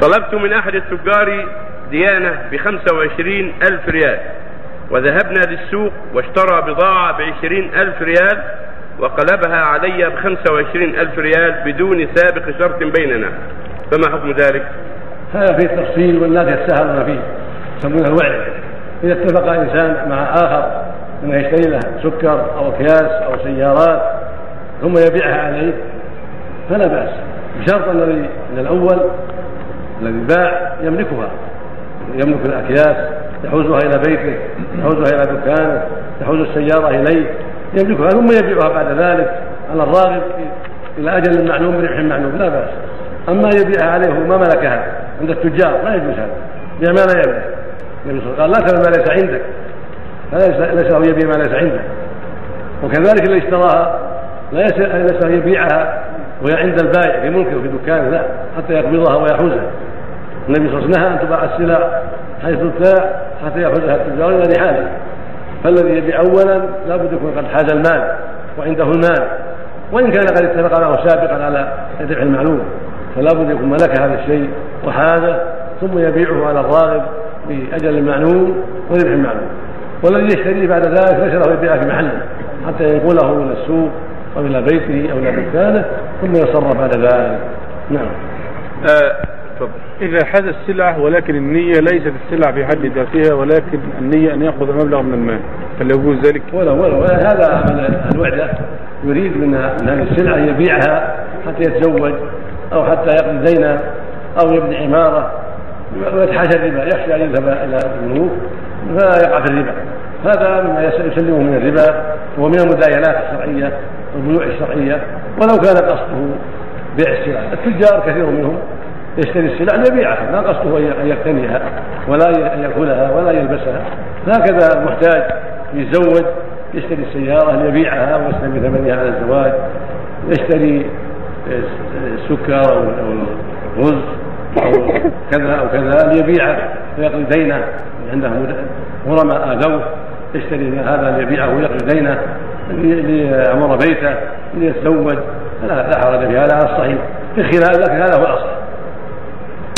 طلبت من أحد التجار ديانة بخمسة وعشرين ألف ريال وذهبنا للسوق واشترى بضاعة بعشرين ألف ريال وقلبها علي بخمسة وعشرين ألف ريال بدون سابق شرط بيننا. فما حكم ذلك؟ هذا فيه تفصيل والناس يتساهلون فيه يسمونه الوعد إذا اتفق إنسان مع آخر أنه يشتري له سكر أو أكياس أو سيارات ثم يبيعها عليه فلا بأس. بشرط الذي الأول الذي باع يملكها. يملك الأكياس يحوزها إلى بيته يحوزها إلى دكانه يحوز السيارة إليه يملكها ثم يبيعها بعد ذلك على الراغب إلى أجل معلوم بربح معلوم لا بأس. أما يبيعها عليه ما ملكها عند التجار لا يجوز هذا. بيع ما لا يملك. النبي صلى الله عليه وسلم قال لا ما ليس عندك. ليس له يبيع ما ليس عنده وكذلك اللي اشتراها لا ليس يبيعها وهي عند البائع في ملكه وفي دكانه لا حتى يقبضها ويحوزها. النبي صلى الله عليه وسلم أن تباع السلع حيث تباع حتى يأخذها التجار إلى رحاله. فالذي يبيع اولا لابد يكون قد حاز المال وعنده المال. وإن كان قد اتفق معه سابقا على الربح المعلوم فلا بد يكون ملك هذا الشيء وحازه ثم يبيعه على الراغب باجل معلوم وربح معلوم والذي يشتريه بعد ذلك ليس له يبيعه في محله حتى ينقله إلى السوق أو إلى بيته أو إلى دكانه ثم يتصرف بعد ذلك. نعم. إذا حاز السلعة ولكن النية ليست السلعة في حد ذاتها ولكن النية أن يأخذ مبلغ من المال. هل يجوز ذلك؟ ولا ولا, ولا. هذا من الوعدة يريد من هذه السلعة يبيعها حتى يتزوج أو حتى يقضي دينا أو يبني عمارة ويتحاشى الربا. يخشى أن يذهب إلى البنوك فيقع في الربا. هذا مما يسلمه من الربا ومن المداينات الشرعية والبيوع الشرعية ولو كان قصده بيع السلع التجار كثير منهم يشتري السلع ليبيعها ما قصده أن يقتنيها ولا يأكلها ولا يلبسها. هكذا المحتاج يتزوج يشتري السيارة ليبيعها ويستلم ثمنها على الزواج يشتري السكر أو الرز أو كذا أو كذا ليبيعه ويقضي دينه. عنده غرماء اذوه يشتري هذا ليبيعه ويقضي دينه ليعمر بيته ليتزوج. لا لا حرج في هذا على الصحيح. في خلال لكن هذا هو الاصل